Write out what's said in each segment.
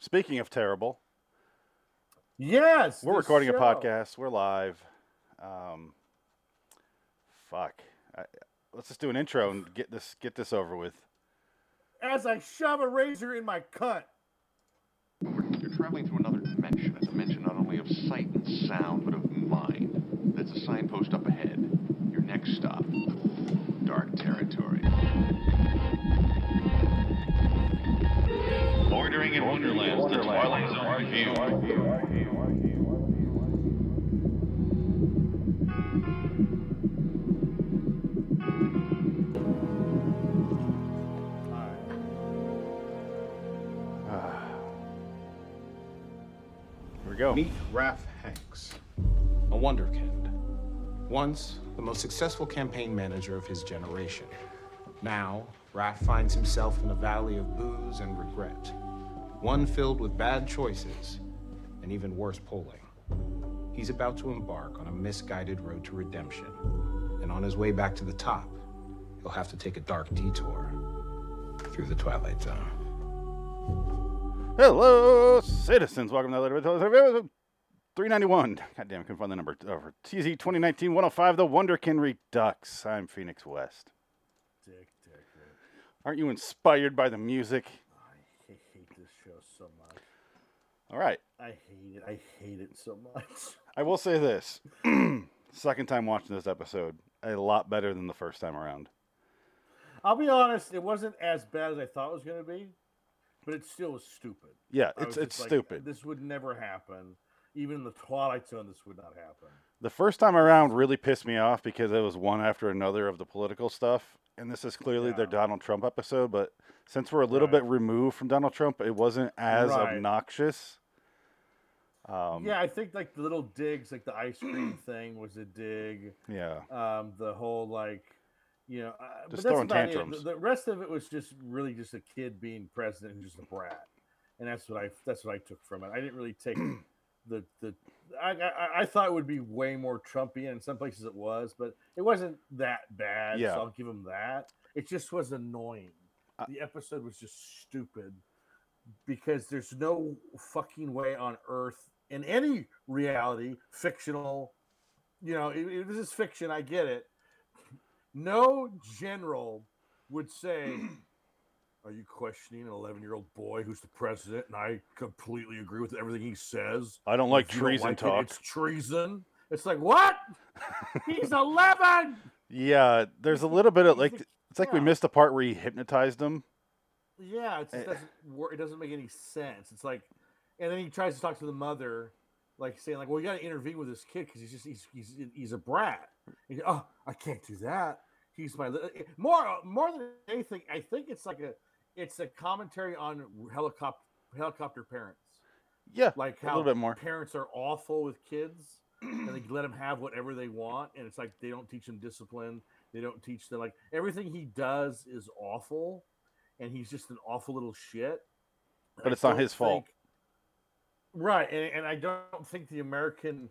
Speaking of terrible, Yes, we're the recording a podcast. We're live. Um, fuck. I, let's just do an intro and get this get this over with. As I shove a razor in my cut. You're traveling through another dimension, a dimension not only of sight and sound, but of mind. There's a signpost up ahead. Your next stop, dark territory. Wonderland, the Twilight Zone review. Go. Meet Raff Hanks, a wonderkind. Once the most successful campaign manager of his generation. Now, Raff finds himself in a valley of booze and regret. One filled with bad choices and even worse polling. He's about to embark on a misguided road to redemption. And on his way back to the top, he'll have to take a dark detour through the Twilight Zone. Hello, citizens. Welcome to the 391. God damn, I couldn't find the number. Uh, Over TZ 2019 105, The Wonderkin Redux. I'm Phoenix West. Dick, dick, dick. Aren't you inspired by the music? I hate this show so much. All right. I hate it. I hate it so much. I will say this. Second time watching this episode, a lot better than the first time around. I'll be honest, it wasn't as bad as I thought it was going to be, but it still was stupid. Yeah, I it's it's like, stupid. This would never happen. Even in the Twilight Zone, this would not happen. The first time around really pissed me off because it was one after another of the political stuff, and this is clearly their Donald Trump episode. But since we're a little Right. bit removed from Donald Trump, it wasn't as Right. obnoxious. Um, yeah, I think like the little digs, like the ice cream thing was a dig. yeah, Um, the whole like, you know, uh, but Just that's throwing tantrums. The, the rest of it was just really just a kid being president and just a brat, and that's what I that's what I took from it. I didn't really take the the. I, I, I thought it would be way more Trumpy, and in some places it was, but it wasn't that bad. Yeah. So I'll give him that. It just was annoying. The episode was just stupid because there's no fucking way on earth in any reality, fictional, you know, it, it- this is fiction. I get it. No general would say, "Are you questioning an 11 year old boy who's the president?" And I completely agree with everything he says. I don't like If you don't treason like it, talk. it's treason. It's like what? He's 11. Yeah, there's a little bit of like it's like we missed the part where he hypnotized him. Yeah, it Eh. doesn't work. It doesn't make any sense. It's like, and then he tries to talk to the mother, like saying, like, "Well, you got to intervene with this kid because he's just he's he's he's a brat." And, oh, I can't do that. He's my li-" eh, more more than anything. I think it's like a it's a commentary on helicopter helicopter parents, Yeah, like a little bit more. parents are awful with kids and they let them have whatever they want, and it's like they don't teach them discipline. They don't teach them like everything he does is awful, and he's just an awful little shit. But I it's not his fault. right? And, and I don't think the American,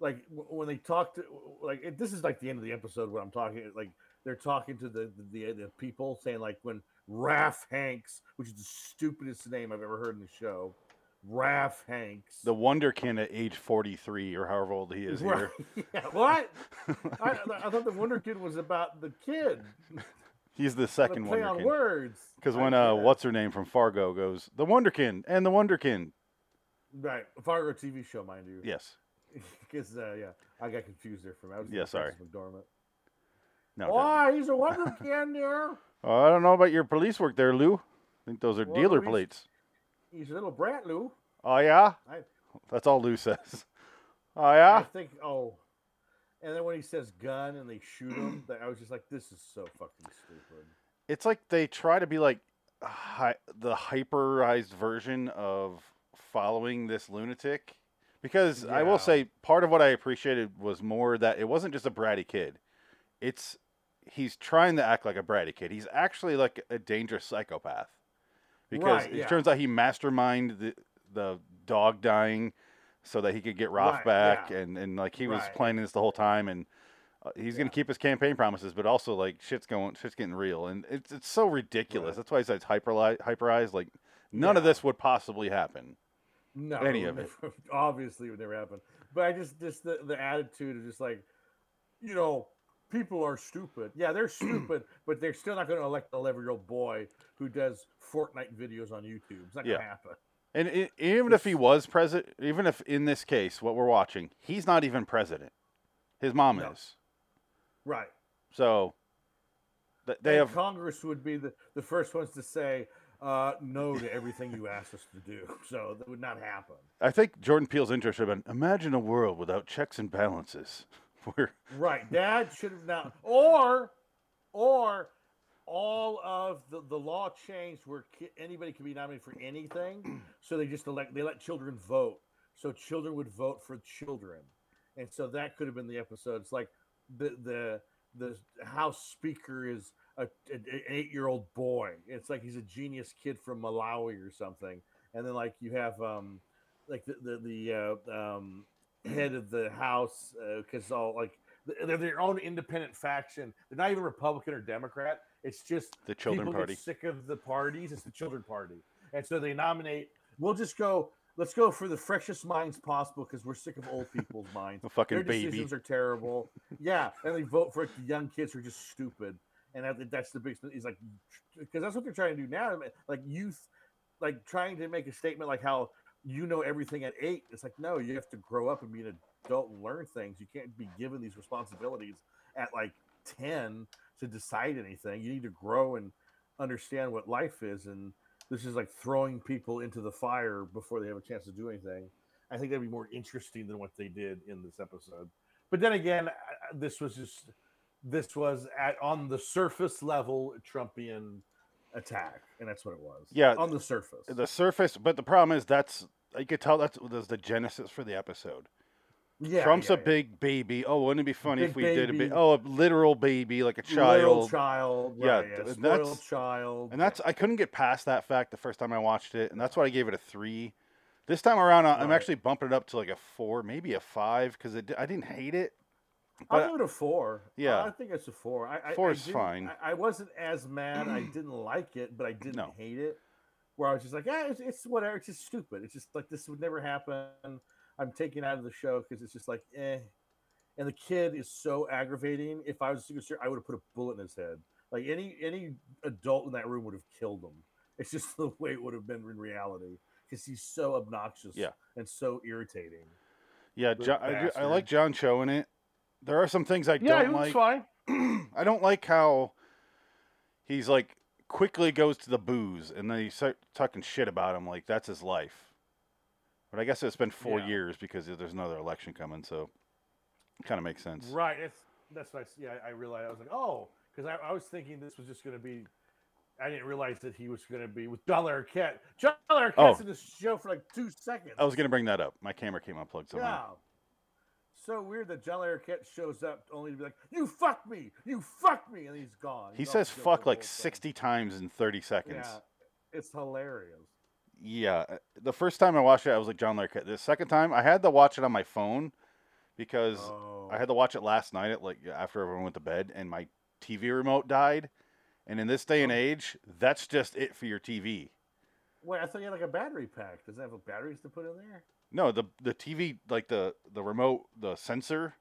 like when they talk to, like it, this is like the end of the episode when I'm talking, like they're talking to the the, the, the people saying like when Raff Hanks, which is the stupidest name I've ever heard in the show, Raff Hanks, The Wonderkin at age 43 or however old he is Right. here. yeah, what? I, I thought the Wonder Kid was about the kid. He's the The second play on words. Because when uh, what's her name from Fargo goes, the Wonderkin and the Wonderkin. right Fargo TV show, mind you. Yes. Because uh, yeah, I got confused there for a minute. I was Yeah, sorry. McDormand. No. Why? He's a Wonder Kid there. Oh, I don't know about your police work there, Lou. I think those are Well, dealer plates. He's a little brat, Lou. Oh yeah, I, that's all Lou says. Oh yeah. I think. Oh, and then when he says gun and they shoot him, I was just like, this is so fucking stupid. It's like they try to be like hi- the hyperized version of following this lunatic. Because I will say, part of what I appreciated was more that it wasn't just a bratty kid. It's he's trying to act like a bratty kid. He's actually like a dangerous psychopath. Because Right, it yeah. turns out he masterminded the, the dog dying so that he could get Roth Right, back, yeah. and, and like he was Right. planning this the whole time, and uh, he's gonna keep his campaign promises, but also like shit's going, shit's getting real, and it's it's so ridiculous. That's why it's hyper hyperized. Like none of this would possibly happen. No, any of it. obviously, it would never happen. But I just, just the, the attitude of just like, you know, people are stupid. Yeah, they're stupid, but they're still not going to elect an 11 year old boy who does Fortnite videos on YouTube. It's not going to Yeah. happen. And i even if he was president, even if in this case, what we're watching, he's not even president. His mom No. is. Right. So th- they And have Congress would be the, the first ones to say uh, no to everything you asked us to do. So that would not happen. I think Jordan Peele's interest should have been imagine a world without checks and balances. Where Right. Dad should have now, or, or all of the, the law changed where anybody can be nominated for anything. So they just elect, they let children vote. So children would vote for children. And so that could have been the episode. It's like the, the, the House Speaker is a, an eight year old boy. It's like he's a genius kid from Malawi or something. And then like you have, um, like the, the, the, uh, um, head of the house uh, because all like they're their own independent faction. They're not even Republican or Democrat. It's just the children party. sick of the parties. It's the children party, and so they nominate. We'll just go. Let's go for the freshest minds possible because we're sick of old people's minds. The fucking Their baby. decisions are terrible. Yeah, and they vote for. The young kids who are just stupid, and think that's the big. He's like, because that's what they're trying to do now. Like youth, like trying to make a statement like how you know everything at eight. It's like no, you have to grow up and be an adult and learn things. You can't be given these responsibilities at like ten to decide anything. You need to grow and understand what life is. And this is like throwing people into the fire before they have a chance to do anything. I think that'd be more interesting than what they did in this episode. But then again, this was just this was at on the surface level Trumpian attack, and that's what it was. Yeah, on the surface. The surface, but the problem is that's you could tell that's was the genesis for the episode. yeah, Trump's yeah, a yeah. big baby. Oh, wouldn't it be funny if Big we did a bit? Oh, a literal baby, like a Literal child. child. Yeah, right, yeah, that's- child. And that's I couldn't get past that fact the first time I watched it, and that's why I gave it a three. This time around, I- I'm Right. actually bumping it up to like a four, maybe a five, because I didn't hate it. I'll give it a four. Yeah. I think it's a four. I, I, Four I is fine. I, I wasn't as mad. I didn't like it, but I didn't No. hate it. Where I was just like, yeah, it's, it's whatever. It's just stupid. It's just like this would never happen. I'm taking out of the show because it's just like, eh. And the kid is so aggravating. If I was a Secret Service, I would have put a bullet in his head. Like any any adult in that room would have killed him. It's just the way it would have been in reality because he's so obnoxious Yeah. and so irritating. yeah, John, I, I like John Cho in it. There are some things I yeah, don't like. fine. I don't like how he's like quickly goes to the booze and then he's start talking shit about him like that's his life. But I guess it's been four Yeah. years because there's another election coming, so it kind of makes sense. Right. It's that's what I, s- yeah. I realized I was like, oh, because I, I was thinking this was just going to be. I didn't realize that he was going to be with John Larroquette. John Larroquette's Oh. in the show for like two seconds. I was gonna bring that up. My camera came unplugged somehow. yeah. So weird that John Larroquette shows up only to be like, "You fuck me, you fuck me," and he's gone. He He's off says fuck like. 60 times in 30 seconds. Yeah, it's hilarious. Yeah. uh, The first time I watched it, I was like John Larroquette. The second time, I had to watch it on my phone because Oh. I had to watch it last night at like after everyone went to bed and my TV remote died. And in this day and Oh. age, that's just it for your TV. Wait, I thought you had like a battery pack. Does it have batteries to put in there? No, the the TV like the the remote the sensor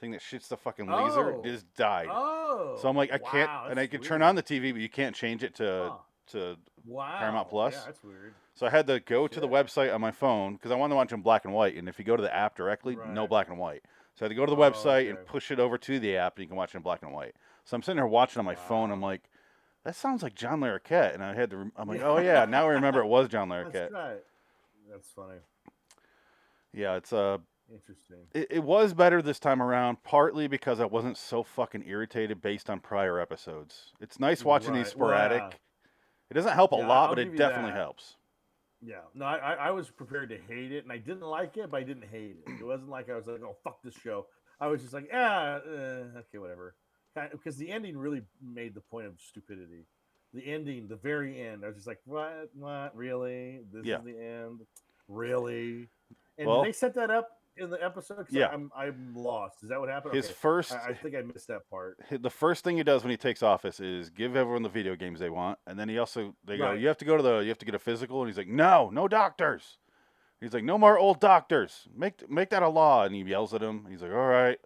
thing that shoots the fucking laser Oh. just died. Oh. so I'm like I can't and I can could turn on the TV but you can't change it to Huh. to wow. Plus. Yeah, that's weird. so I had to go to the website on my phone because I wanted to watch in black and white and if you go to the app directly no black and white. So I had to go to the Oh, website and push it over to the app and you can watch it in black and white. So I'm sitting there watching on my phone I'm like that sounds like John Larroquette and I had to I'm like Yeah. oh yeah now I remember it was John Larroquette. That's right. That's funny. Yeah, it's uh Interesting. it, it was better this time around, partly because I wasn't so fucking irritated based on prior episodes. It's nice watching these Right, well, sporadic. It doesn't help a Yeah, lot, I'll but it definitely that. helps. Yeah, no, I, I I was prepared to hate it, and I didn't like it, but I didn't hate it. It wasn't like I was like, "Oh fuck this show." I was just like, "Yeah, uh, okay, whatever," because the ending really made the point of stupidity. The ending, the very end, I was just like, "What? What? Really? This Yeah. is the end? Really?" And Well- they set that up in the episode? Yeah. I'm I'm lost. Is that what happened? His Okay. first I, I think I missed that part. the first thing he does when he takes office is give everyone the video games they want, and then he also they go, you have to go to the you have to get a physical, and he's like, no, no doctors. He's like, no more old doctors. Make make that a law, and he yells at him. He's like, all right.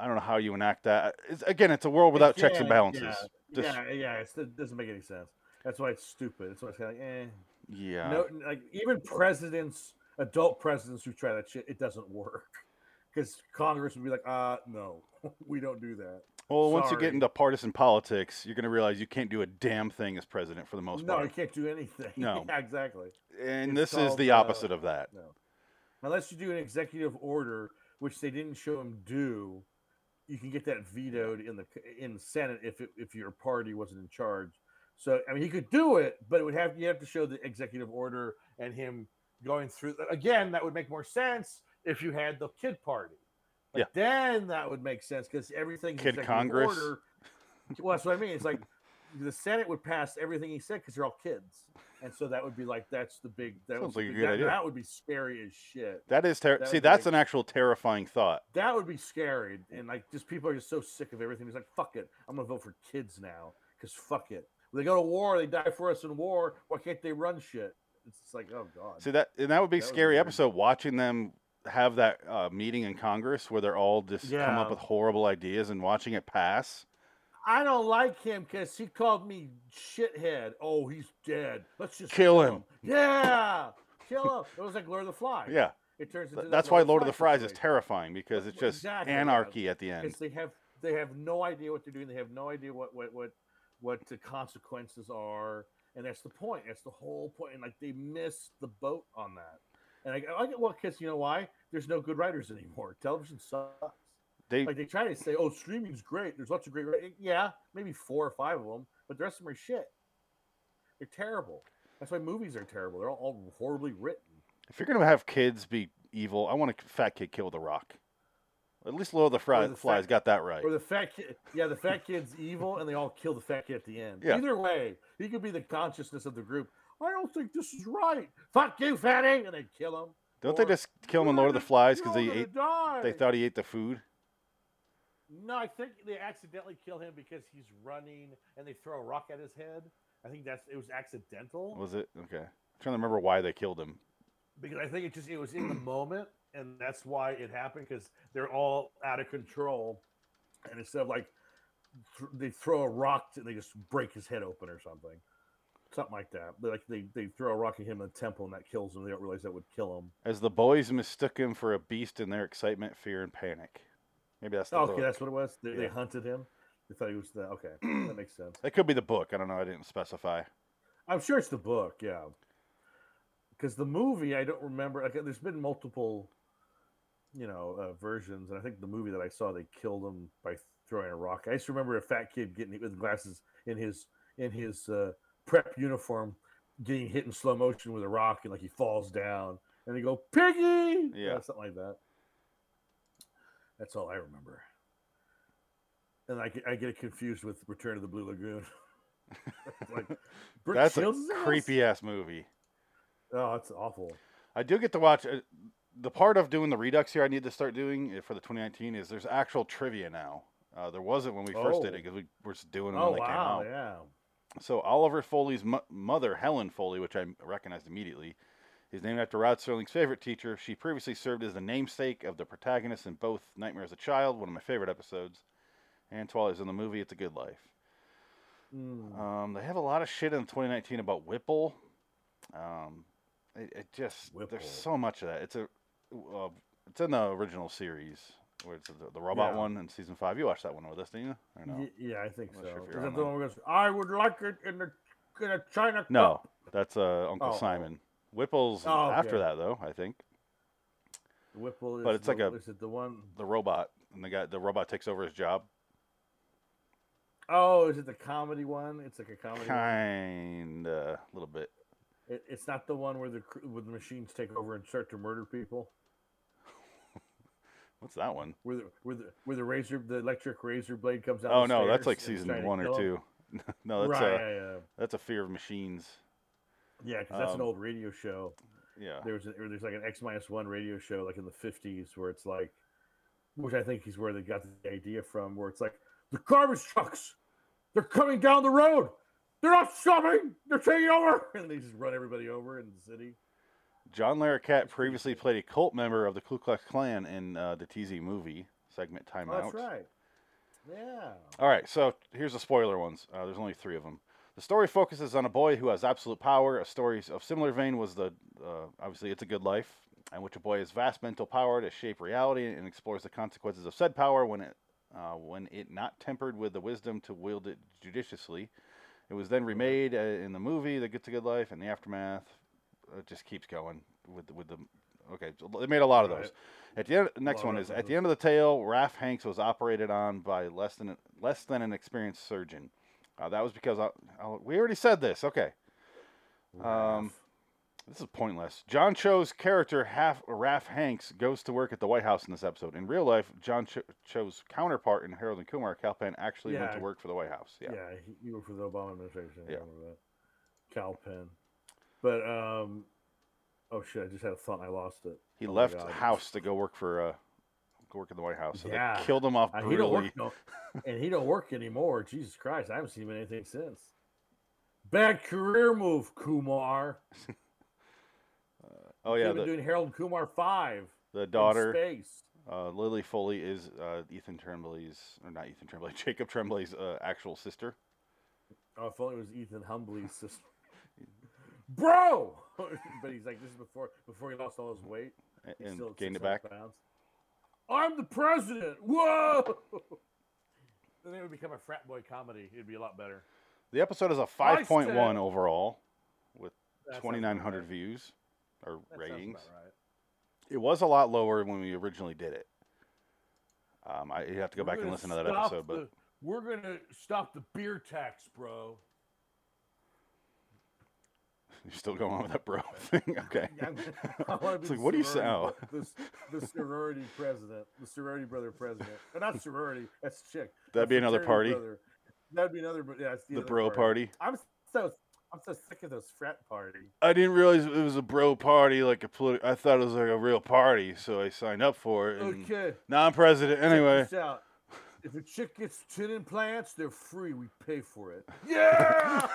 I don't know how you enact that. It's, again, it's a world without checks and balances. Yeah, Just- yeah, yeah. It's, it doesn't make any sense. That's why it's stupid. That's why it's kind of like, eh. yeah. No, like even presidents, adult presidents who try that shit, it doesn't work. Because Congress would be like, uh, no, we don't do that. well, once you get into partisan politics, you're gonna realize you can't do a damn thing as president for the most part. no, you can't do anything. No. yeah, exactly. And it's this is called, the uh, opposite of that. No. Unless you do an executive order, which they didn't show him do, you can get that vetoed in the in Senate if it, if your party wasn't in charge. So I mean, he could do it, but it would have you have to show the executive order and him going through. Again, that would make more sense if you had the kid party. Like, Then that would make sense because everything Kid Congress. Order, well, that's what I mean. It's like the Senate would pass everything he said because they're all kids, and so that would be like that's the big. That Sounds was like a good that, idea. That would be scary as shit. That is ter- That see, that's like- an actual terrifying thought. That would be scary, and like just people are just so sick of everything. He's like fuck it, I'm gonna vote for kids now because fuck it. When they go to war, they die for us in war. Why can't they run shit? It's like oh god. See that, and that would be a That scary weird. episode. Watching them have that uh, meeting in Congress where they're all just come up with horrible ideas and watching it pass. I don't like him because he called me shithead. Oh, he's dead. Let's just Kill him. Yeah, kill him. It was like Lord of the Flies. Yeah, it turns into th- that that's why Lord of the Flies Fries is terrifying because it's just Exactly, yeah. anarchy at the end. they have they have no idea what they're doing. They have no idea what what what what the consequences are, and that's the point. That's the whole point. And like they miss the boat on that. And I, I get well, because you know why? There's no good writers anymore. Television sucks. They Like they try to say, "Oh, streaming's great." There's lots of great. wri-" Yeah, maybe four or five of them, but the rest of them are shit. They're terrible. That's why movies are terrible. They're all, all horribly written. if you're gonna have kids be evil, I want a fat kid kill the Rock. At least Lord of the the Flies fat- got that right. Or the fat kid, yeah, the fat kid's evil, and they all kill the fat kid at the end. Yeah. Either way, he could be the consciousness of the group. I don't think this is right. Fuck you, fatty, and they kill him. Don't they just kill him in Lord of the Flies because they ate? Die. They thought he ate the food. No, I think they accidentally kill him because he's running, and they throw a rock at his head. I think that's it was accidental. Was it okay? I'm trying to remember why they killed him. because I think it just it was in the moment, and that's why it happened because they're all out of control, and instead of like th- they throw a rock and they just break his head open or something, something like that. But like they they throw a rock at him in the temple and that kills him. They don't realize that would kill him. As the boys mistook him for a beast in their excitement, fear, and panic. Maybe that's the oh, okay, book. that's what it was. They, they hunted him. They thought he was the okay. that makes sense. That could be the book. I don't know. I didn't specify. I'm sure it's the book, yeah. Because the movie, I don't remember. Like, there's been multiple, you know, uh, versions, and I think the movie that I saw, they killed him by throwing a rock. I just remember a fat kid getting hit with glasses in his in his uh, prep uniform, getting hit in slow motion with a rock, and like he falls down, and they go piggy, know, Yeah. something like that. That's all I remember. And I, get- I get confused with Return of the Blue Lagoon. like, That's a Shields this? creepy ass movie. Oh, it's awful. I do get to watch uh, the part of doing the Redux here. I need to start doing for the 2019 is there's actual trivia now. Uh, there wasn't when we first did Oh. it because we were just doing them Oh when they wow, came out. yeah. So Oliver Foley's mo- mother, Helen Foley, which I recognized immediately, is named after Rod Serling's favorite teacher. She previously served as the namesake of the protagonist in both Nightmare as a Child, one of my favorite episodes, and Twilight in the movie It's a Good Life. Mm. Um, they have a lot of shit in 2019 about Whipple. Um, it, it just Whipple. there's so much of that. It's a uh, it's in the original series where it's the, the robot Yeah. one in season five. You watched that one with us, didn't you? Or no? Y- yeah, I think so. sure if Is that on the one where goes, I would like it in the in a China cup." No, that's uh, Uncle Oh. Simon. Whipple's Oh, after that though, I think. Whipple is But it's like a- Is it the one The robot and the guy, the robot takes over his job. oh is it the comedy one? It's like a comedy. one? Kind a little bit. It, it's not the one where the where the machines take over and start to murder people. What's that one? Where the where the where the razor the electric razor blade comes out. Oh the no, that's like season one or two. no, that's right, uh, yeah, yeah. that's a Fear of Machines. Yeah, because that's an Um, old radio show. Yeah. There was an, there's like an X minus one radio show like in the fifties where it's like, which I think is where they got the idea from, where it's like the garbage trucks, they're coming down the road, they're not stopping, they're taking over, and they just run everybody over in the city. John Larroquette previously played a cult member of the Ku Klux Klan in uh, the TZ movie segment Oh, Timeout. that's right. Yeah. All right, so here's the spoiler ones. Uh, there's only three of them. The story focuses on a boy who has absolute power. A story of similar vein was the uh, obviously It's a Good Life, in which a boy has vast mental power to shape reality and explores the consequences of said power when it uh, when it not tempered with the wisdom to wield it judiciously. It was then remade uh, in the movie The It's a Good Life and the aftermath. It just keeps going with with the okay. They made a lot of those. Right. At the end, next one is at the end of the tale. Raff Hanks was operated on by less than less than an experienced surgeon. Uh, that was because I, I, we already said this. Okay, um, this is pointless. John Cho's character, half Raff Hanks, goes to work at the White House in this episode. In real life, John Cho, Cho's counterpart in Harold and Kumar, Kal Penn, actually went to work for the White House. Yeah. Yeah, he, he worked for the Obama administration. Yeah. remember that. Kal Penn. But um oh shit, I just had a thought and I lost it. He Oh left God. House to go work for uh, go work in the White House. So Yeah. they killed him off Uh, he don't brutally. work no, and he don't work anymore. Jesus Christ, I haven't seen him in anything since. Bad career move, Kumar. Oh yeah, the, doing Harold Kumar five. the daughter. space. Uh, Lily Foley is uh, Ethan Tremblay's, or not Ethan Tremblay, Jacob Tremblay's uh, actual sister. Oh, if only it was Ethan Humbly's sister. Bro! but he's like, this is before before he lost all his weight. And still at gained it back. Pounds. I'm the president. Whoa! then it would become a frat boy comedy. It'd be a lot better. The episode is a 5.1 overall with 2,900 about right. views or That ratings. right. It was a lot lower when we originally did it. Um, I you have to go We're back and listen to that episode, but the- we're gonna stop the beer tax, bro. you're still going on with that bro thing. okay. I It's be like, what do you sound? The, the sorority president, the sorority brother president, or not sorority. That's chick. That'd the be another party. brother. That'd be another. but Yeah, it's the, The bro party. I'm so I'm so sick of those frat parties. I didn't realize it was a bro party, like a politi- I thought it was like a real party, so I signed up for it. Okay. Now I'm president check anyway. this out. If a chick gets chin implants, they're free. We pay for it. Yeah.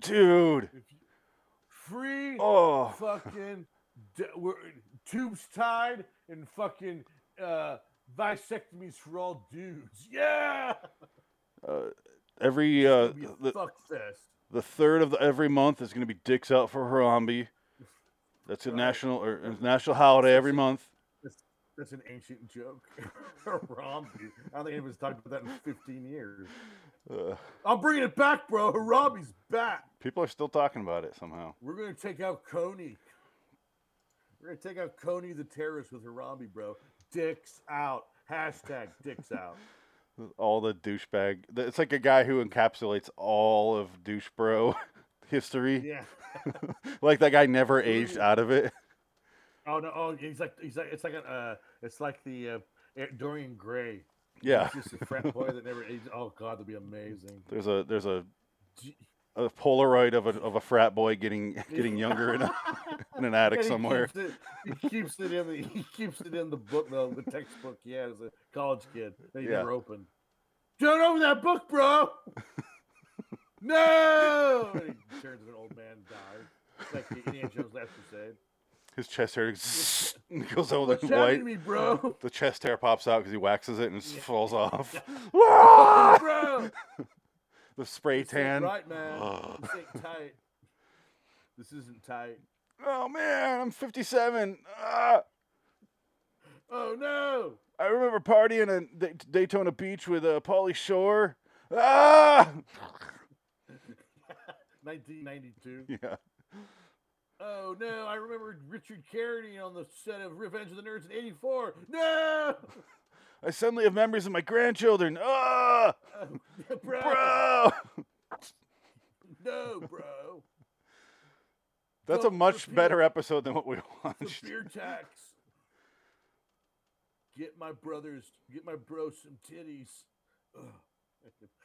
Dude. Free. Oh. fucking d- we're, tubes tied and fucking uh, vasectomies for all dudes. Yeah, Uh, every uh, be a the, fuck fest. The third of the, every month is going to be dicks out for Harambe. That's a Right. national or a national holiday every month. That's, an ancient joke. Harambe. I don't think anyone's talked about that in 15 years. Uh, I'm bringing it back, bro. Harambe's back. people are still talking about it somehow. We're gonna take out Kony. We're gonna take out Kony the terrorist with Harambe, bro. Dicks out. Hashtag dicks out. All the douchebag. It's like a guy who encapsulates all of douche bro history. Yeah. like that guy never aged out of it. Oh no! Oh, he's like he's like it's like a uh, it's like the uh, Dorian Gray. Yeah. He's just a frat boy that never aged. Oh god, that'd be amazing. There's a there's a. a Polaroid of a of a frat boy getting getting younger in, a, in an attic somewhere. Keeps it, he keeps it in the he keeps it in the book the, the textbook he had as a college kid that he Yeah. never opened. Don't open that book, bro. no. And he turns an old man, and dies. Like the Indiana Jones Last Crusade. His chest hair goes over the white. me, bro? The chest hair pops out because he waxes it and it Yeah. falls off. bro. The spray This tan. Right, man. Ugh. This ain't tight. This isn't tight. Oh man, I'm 57. Ah, Oh no! I remember partying at Da- Daytona Beach with uh, Pauly Shore. Ah, 1992. yeah. Oh no! I remember Richard Carney on the set of Revenge of the Nerds in '84. No, I suddenly have memories of my grandchildren. Ah, oh, bro. bro. No, bro. That's a much better episode than what we watched. beer tax. Get my brothers. Get my bro some titties.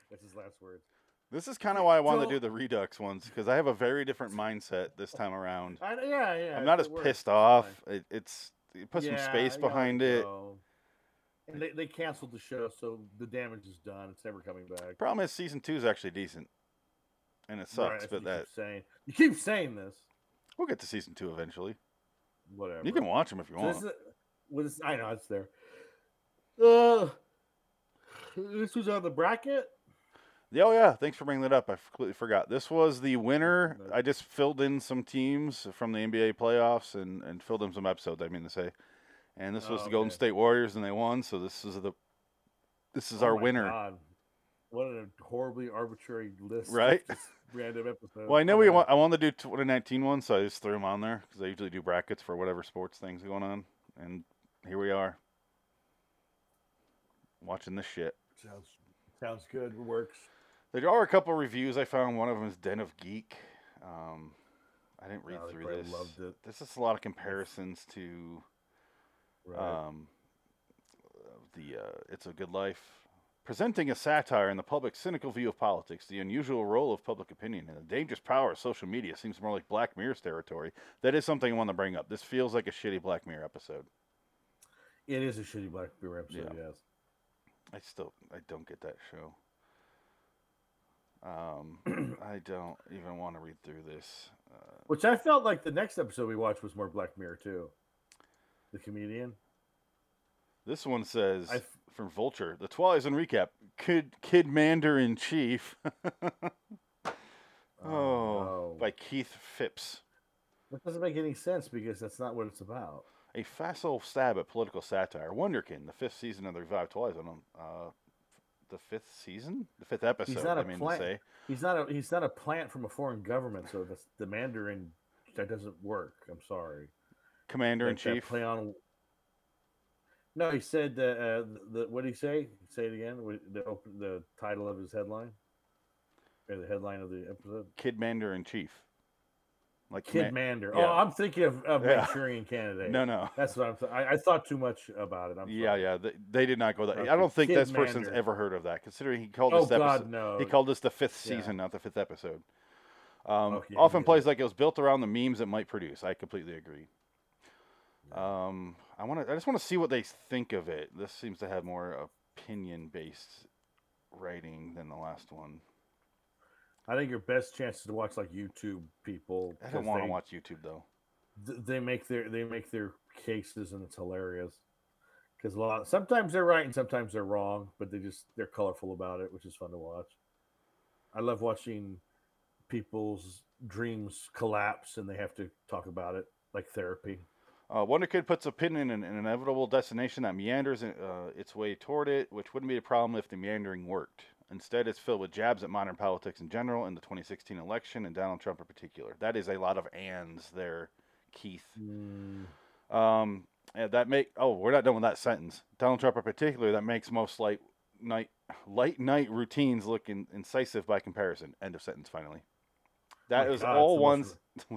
That's his last words. This is kind of why I wanted to do the Redux ones because I have a very different mindset this time around. I, yeah, yeah. I'm not as works, pissed off. It, it's you put some space behind it. And they, they canceled the show, so the damage is done. It's never coming back. Problem is, season two is actually decent, and it sucks. that's but that saying you keep saying this. we'll get to season two eventually. Whatever. You can watch them if you So want. this is, I know it's there. Uh, this was on the bracket. Yeah, oh yeah, thanks for bringing that up. I completely forgot. This was the winner. I just filled in some teams from the NBA playoffs and, and filled in some episodes. I mean to say, and this was Oh, the Golden. State Warriors, and they won. So this is the this is Oh our winner. God. What a horribly arbitrary list. Right? Random episode. Well, I know we want. I wanted to do 2019 one, so I just threw them on there because I usually do brackets for whatever sports things going on, and here we are, watching this shit. Sounds sounds good. Works. There are a couple reviews I found. One of them is Den of Geek. Um, I didn't read Oh, they through this. loved it. This is a lot of comparisons to Right. um, the uh, It's a Good Life, presenting a satire in the public's cynical view of politics, the unusual role of public opinion, and the dangerous power of social media seems more like Black Mirror's territory. That is something I want to bring up. This feels like a shitty Black Mirror episode. it is a shitty Black Mirror episode. Yeah. Yes. I still I don't get that show. Um, I don't even want to read through this. Uh, Which I felt like the next episode we watched was more Black Mirror too. The comedian. This one says I f- from Vulture, the Twilight Zone recap. Kid Kid Mander in Chief. oh, no. by Keith Phipps. That doesn't make any sense because that's not what it's about. A facile stab at political satire. Wonderkin, the fifth season of the revived Twilight Zone. Uh, the fifth season, the fifth episode. not I a mean plant- to say. He's not a he's not a plant from a foreign government, so the Mandarin that doesn't work. I'm sorry. Commander in Chief. Play on. No, he said uh, uh, the what did he say? Say it again. The open, the title of his headline, or the headline of the episode. Kid Mander in Chief. Like Kid Mander. yeah. Oh, I'm thinking of, of Yeah. Manchurian Candidate. No, no. That's what I'm. Th- I, I thought too much about it. I'm Yeah, sorry. yeah. They, they did not go that. I don't think Kid this person's ever heard of that, considering he called Oh this God, episode. no. He called this the fifth Yeah. season, not the fifth episode. Um, Okay, often yeah. plays like it was built around the memes it might produce. I completely agree. Um, I want to. I just want to see what they think of it. This seems to have more opinion-based writing than the last one. I think your best chance is to watch like YouTube people. I don't want to watch YouTube though. th- they make their they make their cases and it's hilarious because a lot sometimes they're right and sometimes they're wrong but they just they're colorful about it which is fun to watch i love watching people's dreams collapse and they have to talk about it like therapy Uh, Wonder Kid puts a pin in an, an inevitable destination that meanders uh, its way toward it, which wouldn't be a problem if the meandering worked. Instead, it's filled with jabs at modern politics in general and the 2016 election and Donald Trump in particular. That is a lot of ands there, Keith. Mm, Um, and that make oh, we're not done with that sentence. Donald Trump in particular, that makes most light night light night routines look in, incisive by comparison. End of sentence. Finally, that My is God, all one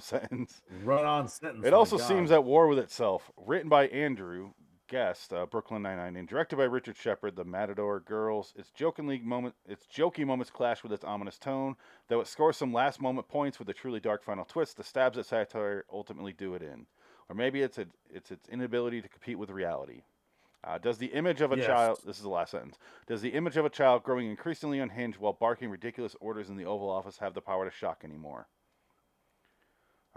sentence. run on sentence It also God. seems at war with itself. Written by Andrew Guest, uh, Brooklyn Nine-Nine, and directed by Richard Shepard, The Matador Girls. Its jokingly moment, its jokey moments clash with its ominous tone. Though it scores some last-moment points with a truly dark final twist, the stabs at satire ultimately do it in. Or maybe it's a, it's its inability to compete with reality. Uh, does the image of a Yes. child? This is the last sentence. Does the image of a child growing increasingly unhinged while barking ridiculous orders in the Oval Office have the power to shock anymore?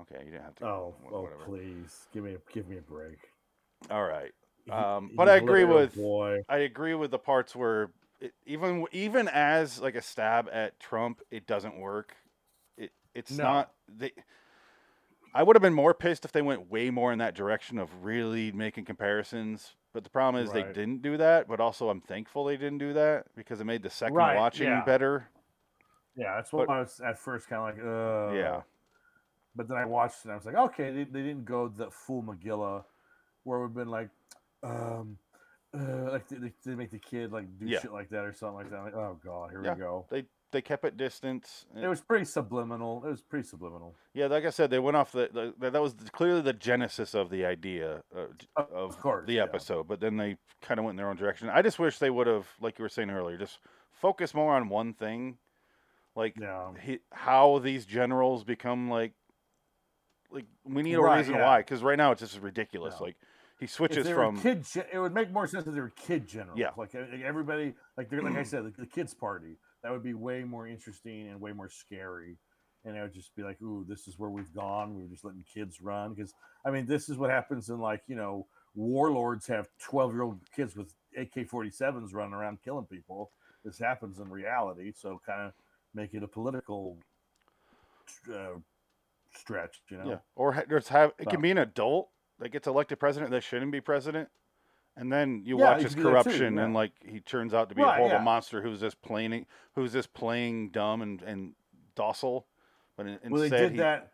Okay, you didn't have to. oh wh- oh please give me a, give me a break All right. Um, but I agree with- boy I agree with the parts where it, even even as like a stab at Trump, it doesn't work. It it's No. not they. I would have been more pissed if they went way more in that direction of really making comparisons. But the problem is they didn't do that. But also, I'm thankful they didn't do that because it made the second Right, watching yeah. better. yeah that's what But- i was at first kind of like uh yeah, But then I watched it and I was like, okay, they, they didn't go the full Magilla where we've been like, um, uh, like they, they, make the kid like do Yeah. shit like that or something like that. like, oh god, here Yeah. we go. they they kept it distance. It was pretty subliminal. It was pretty subliminal. Yeah, like I said, they went off the, the that- was clearly the genesis of the idea uh, Of of course, the yeah. episode. But then they kind of went in their own direction. I just wish they would have, like you were saying earlier, just focus more on one thing. like Yeah. he, how these generals become like like we need a Right, reason yeah. why because right now it's just ridiculous like he switches from kid, it would make more sense if they were kid generals. Yeah. like, like everybody, like they're like I said, like the kids party. That would be way more interesting and way more scary. And it would just be like, ooh, this is where we've gone. We were just letting kids run because I mean, this is what happens in like you know, warlords have twelve year old kids with AK forty sevens running around killing people. This happens in reality, so kind of make it a political uh, stretch, you know. yeah or ha- just have it can be an adult that gets elected president that shouldn't be president and then you Yeah, watch his that too, corruption and like he turns out to be a horrible yeah. monster who's just playing who's just playing dumb and, and docile but in, Well, they instead did he, that.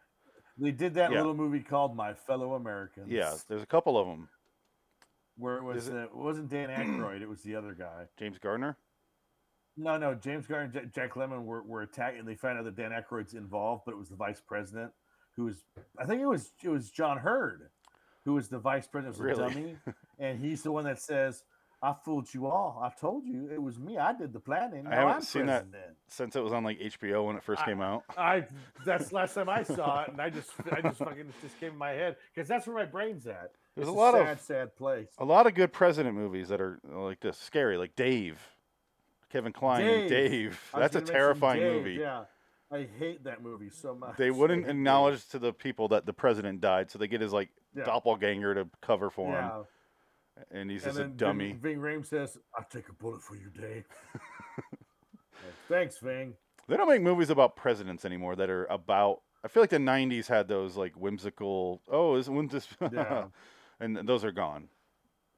They did that Yeah. little movie called My Fellow Americans. yeah there's a couple of them where it was, it, uh, it wasn't Dan Aykroyd, it was the other guy. james gardner No, no, James Garner and Ja- Jack Lemmon were, were attacked, and they found out that Dan Aykroyd's involved, but it was the vice president who was, I think it was it was John Heard, who was the vice president, was a Really? dummy, and he's the one that says, "I fooled you all. I told you it was me. I did the planning. I haven't I'm seen that. president." since it was on like hbo when it first I- came out I that's the last time I saw it, and I just I just fucking just came in my head because that's where my brain's at. There's It's a lot of- sad, sad place. a lot of good president movies that are like this scary like dave kevin kline and Dave. dave that's a terrifying Dave, movie Yeah, I hate that movie so much. they wouldn't acknowledge to the people that the president died so they get his like Yeah. doppelganger to cover for him Yeah, and he's and just a dummy Ving, Ving Rhames says, "I'll take a bullet for you, Dave." Thanks, Ving. they don't make movies about presidents anymore that are about i feel like the 90s had those like whimsical oh is when's this Yeah. and those are gone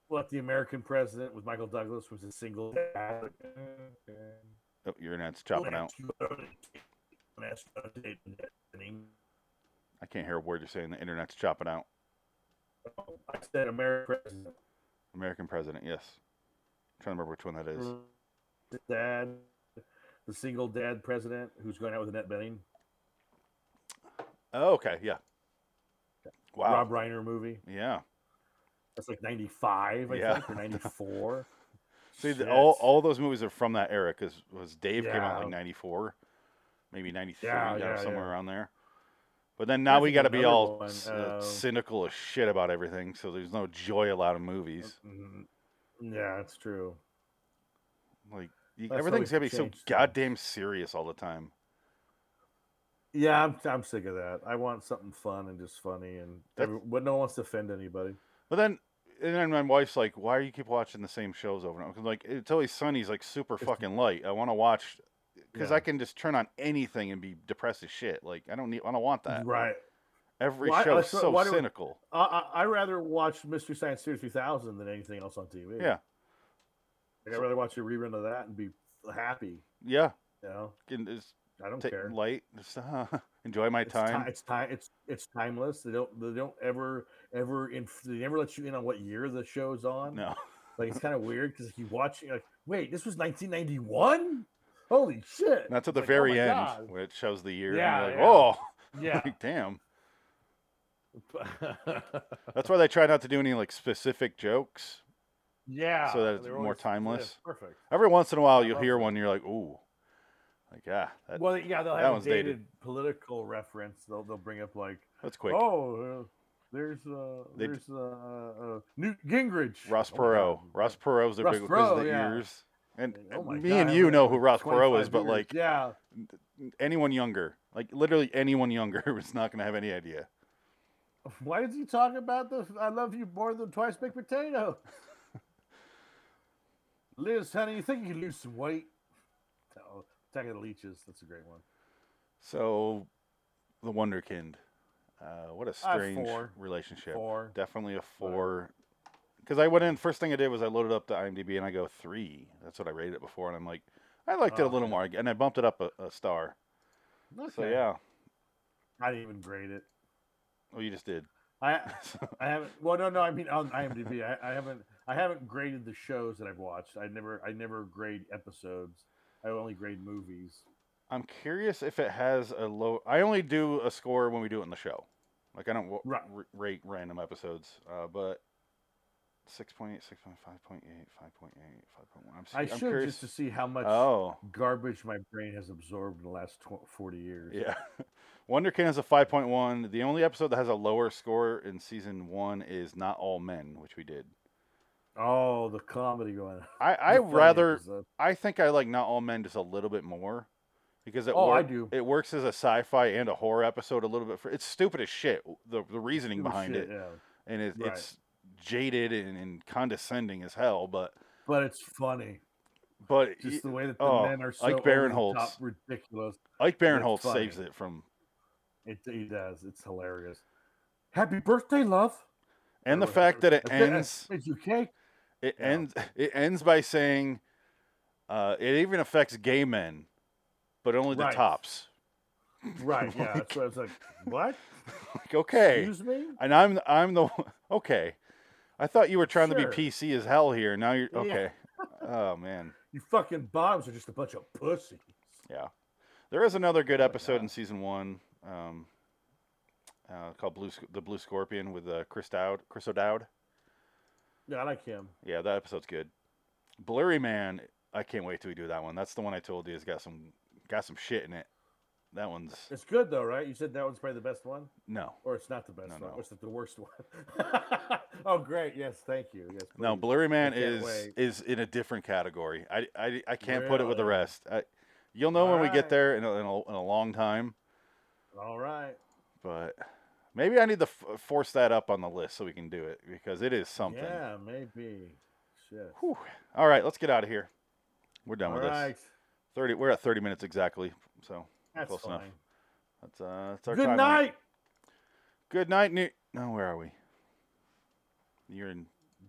What the American president with Michael Douglas was a single. dad. oh, your internet's chopping out i can't hear a word you're saying the internet's chopping out I said American president. American president yes I'm trying to remember which one that is dad, the single dad president who's going out with Annette Bening. oh okay yeah wow Rob Reiner movie. yeah That's like 95, I Yeah. think, or 94. See, the, all all those movies are from that era because was Dave came out like '94, maybe '93, Yeah, yeah, yeah, somewhere yeah. around there. But then now we got to be all uh, cynical as shit about everything, so there's no joy allowed in movies. Mm, Yeah, it's true. Like you, That's everything's gotta be so things. goddamn serious all the time. Yeah, I'm, I'm sick of that. I want something fun and just funny, and every, but no one wants to offend anybody. But then, and then my wife's like, "Why do you keep watching the same shows over and over?" 'Cause, like it's always sunny. Sunny's like super fucking light. I want to watch because Yeah. I can just turn on anything and be depressed as shit. Like I don't need, I don't want that. Right. Every Well, show I is so why cynical. I, I I rather watch Mystery Science Theater 3000 than anything else on TV. Yeah. Like, I'd rather watch a rerun of that and be happy. Yeah, You know, can just I don't care. light, just, uh, enjoy my It's time. ti- it's time. It's it's timeless. They don't they don't ever ever in they never let you in on what year the show's on. No, Like it's kind of weird because you watch like, wait, this was 1991. Holy shit! That's at the Like, oh very my end God. where it shows the year. Yeah, like, yeah. oh, Yeah. like, damn. That's why they try not to do any like specific jokes. yeah. So that it's more always- yeah, timeless. perfect. Every once in a while, you'll hear one, and you're like, ooh, like yeah, that, Well, yeah, they'll have a dated, dated. political reference. They'll they'll bring up like, that's quick. oh, uh, there's uh, They there's uh, uh, Newt Gingrich, Ross Oh Perot. God. Ross Perot's the Ross big because of Perot, the yeah. ears. And Oh me God, and you know who Ross Perot is, but years. like yeah, anyone younger, like literally anyone younger, is not gonna have any idea. why did you talk about the "I love you more than twice baked potato"? Liz, honey, you think you can lose some weight? Oh, Attack of the Leeches. That's a great one. So, the Wonderkind. Uh, what a strange four. relationship. Four. Definitely a four. Because I went in, first thing I did was I loaded up the IMDb and I go three. That's what I rated it before. And I'm like, I liked it a Oh, little okay. more. And I bumped it up a, a star. So, yeah. I didn't even grade it. Oh, you just did. I I haven't. Well, no, no. I mean on IMDb, I, I haven't. I haven't graded the shows that I've watched. I never. I never grade episodes. I only grade movies. I'm curious if it has a low. I only do a score when we do it in the show. Like, I don't w- Right. r- rate random episodes. Uh, but 6.8, 6.5, 5.8, 5.8, 5.1. I'm, I I'm should curious. just to see how much Oh, garbage my brain has absorbed in the last tw- 40 years. yeah. Wonder Kid has a 5.1. The only episode that has a lower score in season one is Not All Men, which we did. Oh, the comedy going. I, I rather, episode. I think I like Not All Men just a little bit more because it Oh, I do. it works as a sci-fi and a horror episode a little bit. For, it's stupid as shit. The the reasoning Stupid behind shit, it, Yeah. and it, Right. it's jaded and, and condescending as hell. But But it's funny. but Just the way that the oh, men are so Ike Barinholtz. top, ridiculous. Ike it's Barinholtz saves it from, It, he does. It's hilarious. Happy birthday, love. and the Or fact that it ends. You cake. It Yeah. ends. It ends by saying, uh, it even affects gay men, but only the Right. tops. Right. Yeah. Like- That's what I was like. What? Like, okay, Excuse me. and I'm I'm the okay. I thought you were trying Sure. to be PC as hell here. Now you're Yeah. okay. oh man, You fucking bottoms are just a bunch of pussies. yeah. There is another good Oh episode in season one, um, uh, called Blue the Blue Scorpion with uh, Chris Dowd. Chris O'Dowd. Yeah, I like him. Yeah, that episode's good. Blurry Man, I can't wait till we do that one. That's the one I told you has got some got some shit in it. That one's It's good though, right? You said that one's probably the best one, no, or it's not the best No, one. no. Or it's the worst one. oh, great. Yes, thank you. Yes. no. Blurry Man is wait. is in a different category. I I, I can't put it with the rest. I, you'll know when we get there in a, in a, in a long time. All right. But maybe I need to f- force that up on the list so we can do it because it is something. Yeah, maybe. Shit. Whew. All right, let's get out of here. We're done All with right. this. Thirty. We're at thirty minutes exactly. So That's Close fine. enough. that's uh that's our Good time night. Good night, New. No, where are we? You're in.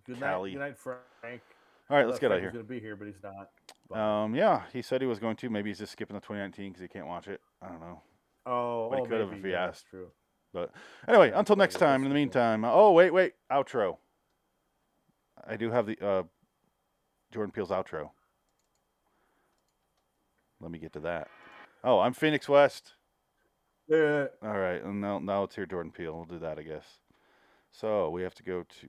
Good Cali. night. Good night, Frank. All right, let's get out of here. going to be here, but he's not. But- Um, yeah, he said he was going to. Maybe he's just skipping the 2019 because he can't watch it. I don't know. oh, but he oh, could've maybe, if he yeah, asked. True. But anyway, Yeah, until probably next time. In the meantime, uh, oh wait, wait, outro. I do have the uh, Jordan Peele's outro. Let me get to that. Oh, I'm Phoenix West. Yeah. All right, and now now let's hear Jordan Peele. We'll do that, I guess. So we have to go to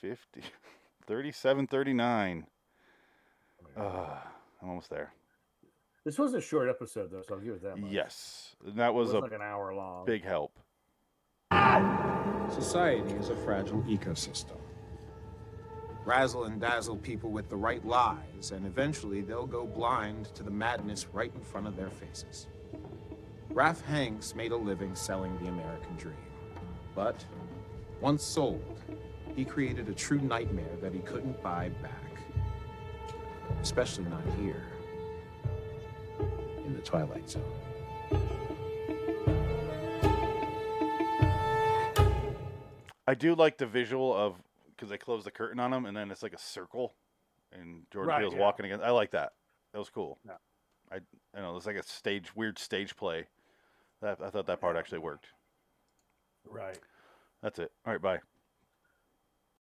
50, 37, 39. Uh, I'm almost there. This was a short episode, though, so I'll give it that much. Yes, and that It was was a like an hour long. big help. Society is a fragile ecosystem. Razzle and dazzle people with the right lies, and eventually they'll go blind to the madness right in front of their faces. Raff Hanks made a living selling the American dream. But once sold, he created a true nightmare that he couldn't buy back. Especially not here, in the Twilight Zone. I do like the visual of because they close the curtain on him, and then it's like a circle, and Jordan Right, Peele's yeah. walking again. I like that. That was cool. Yeah. I I know it's like a stage weird stage play. That I thought that part actually worked. Right. That's it. All right, bye.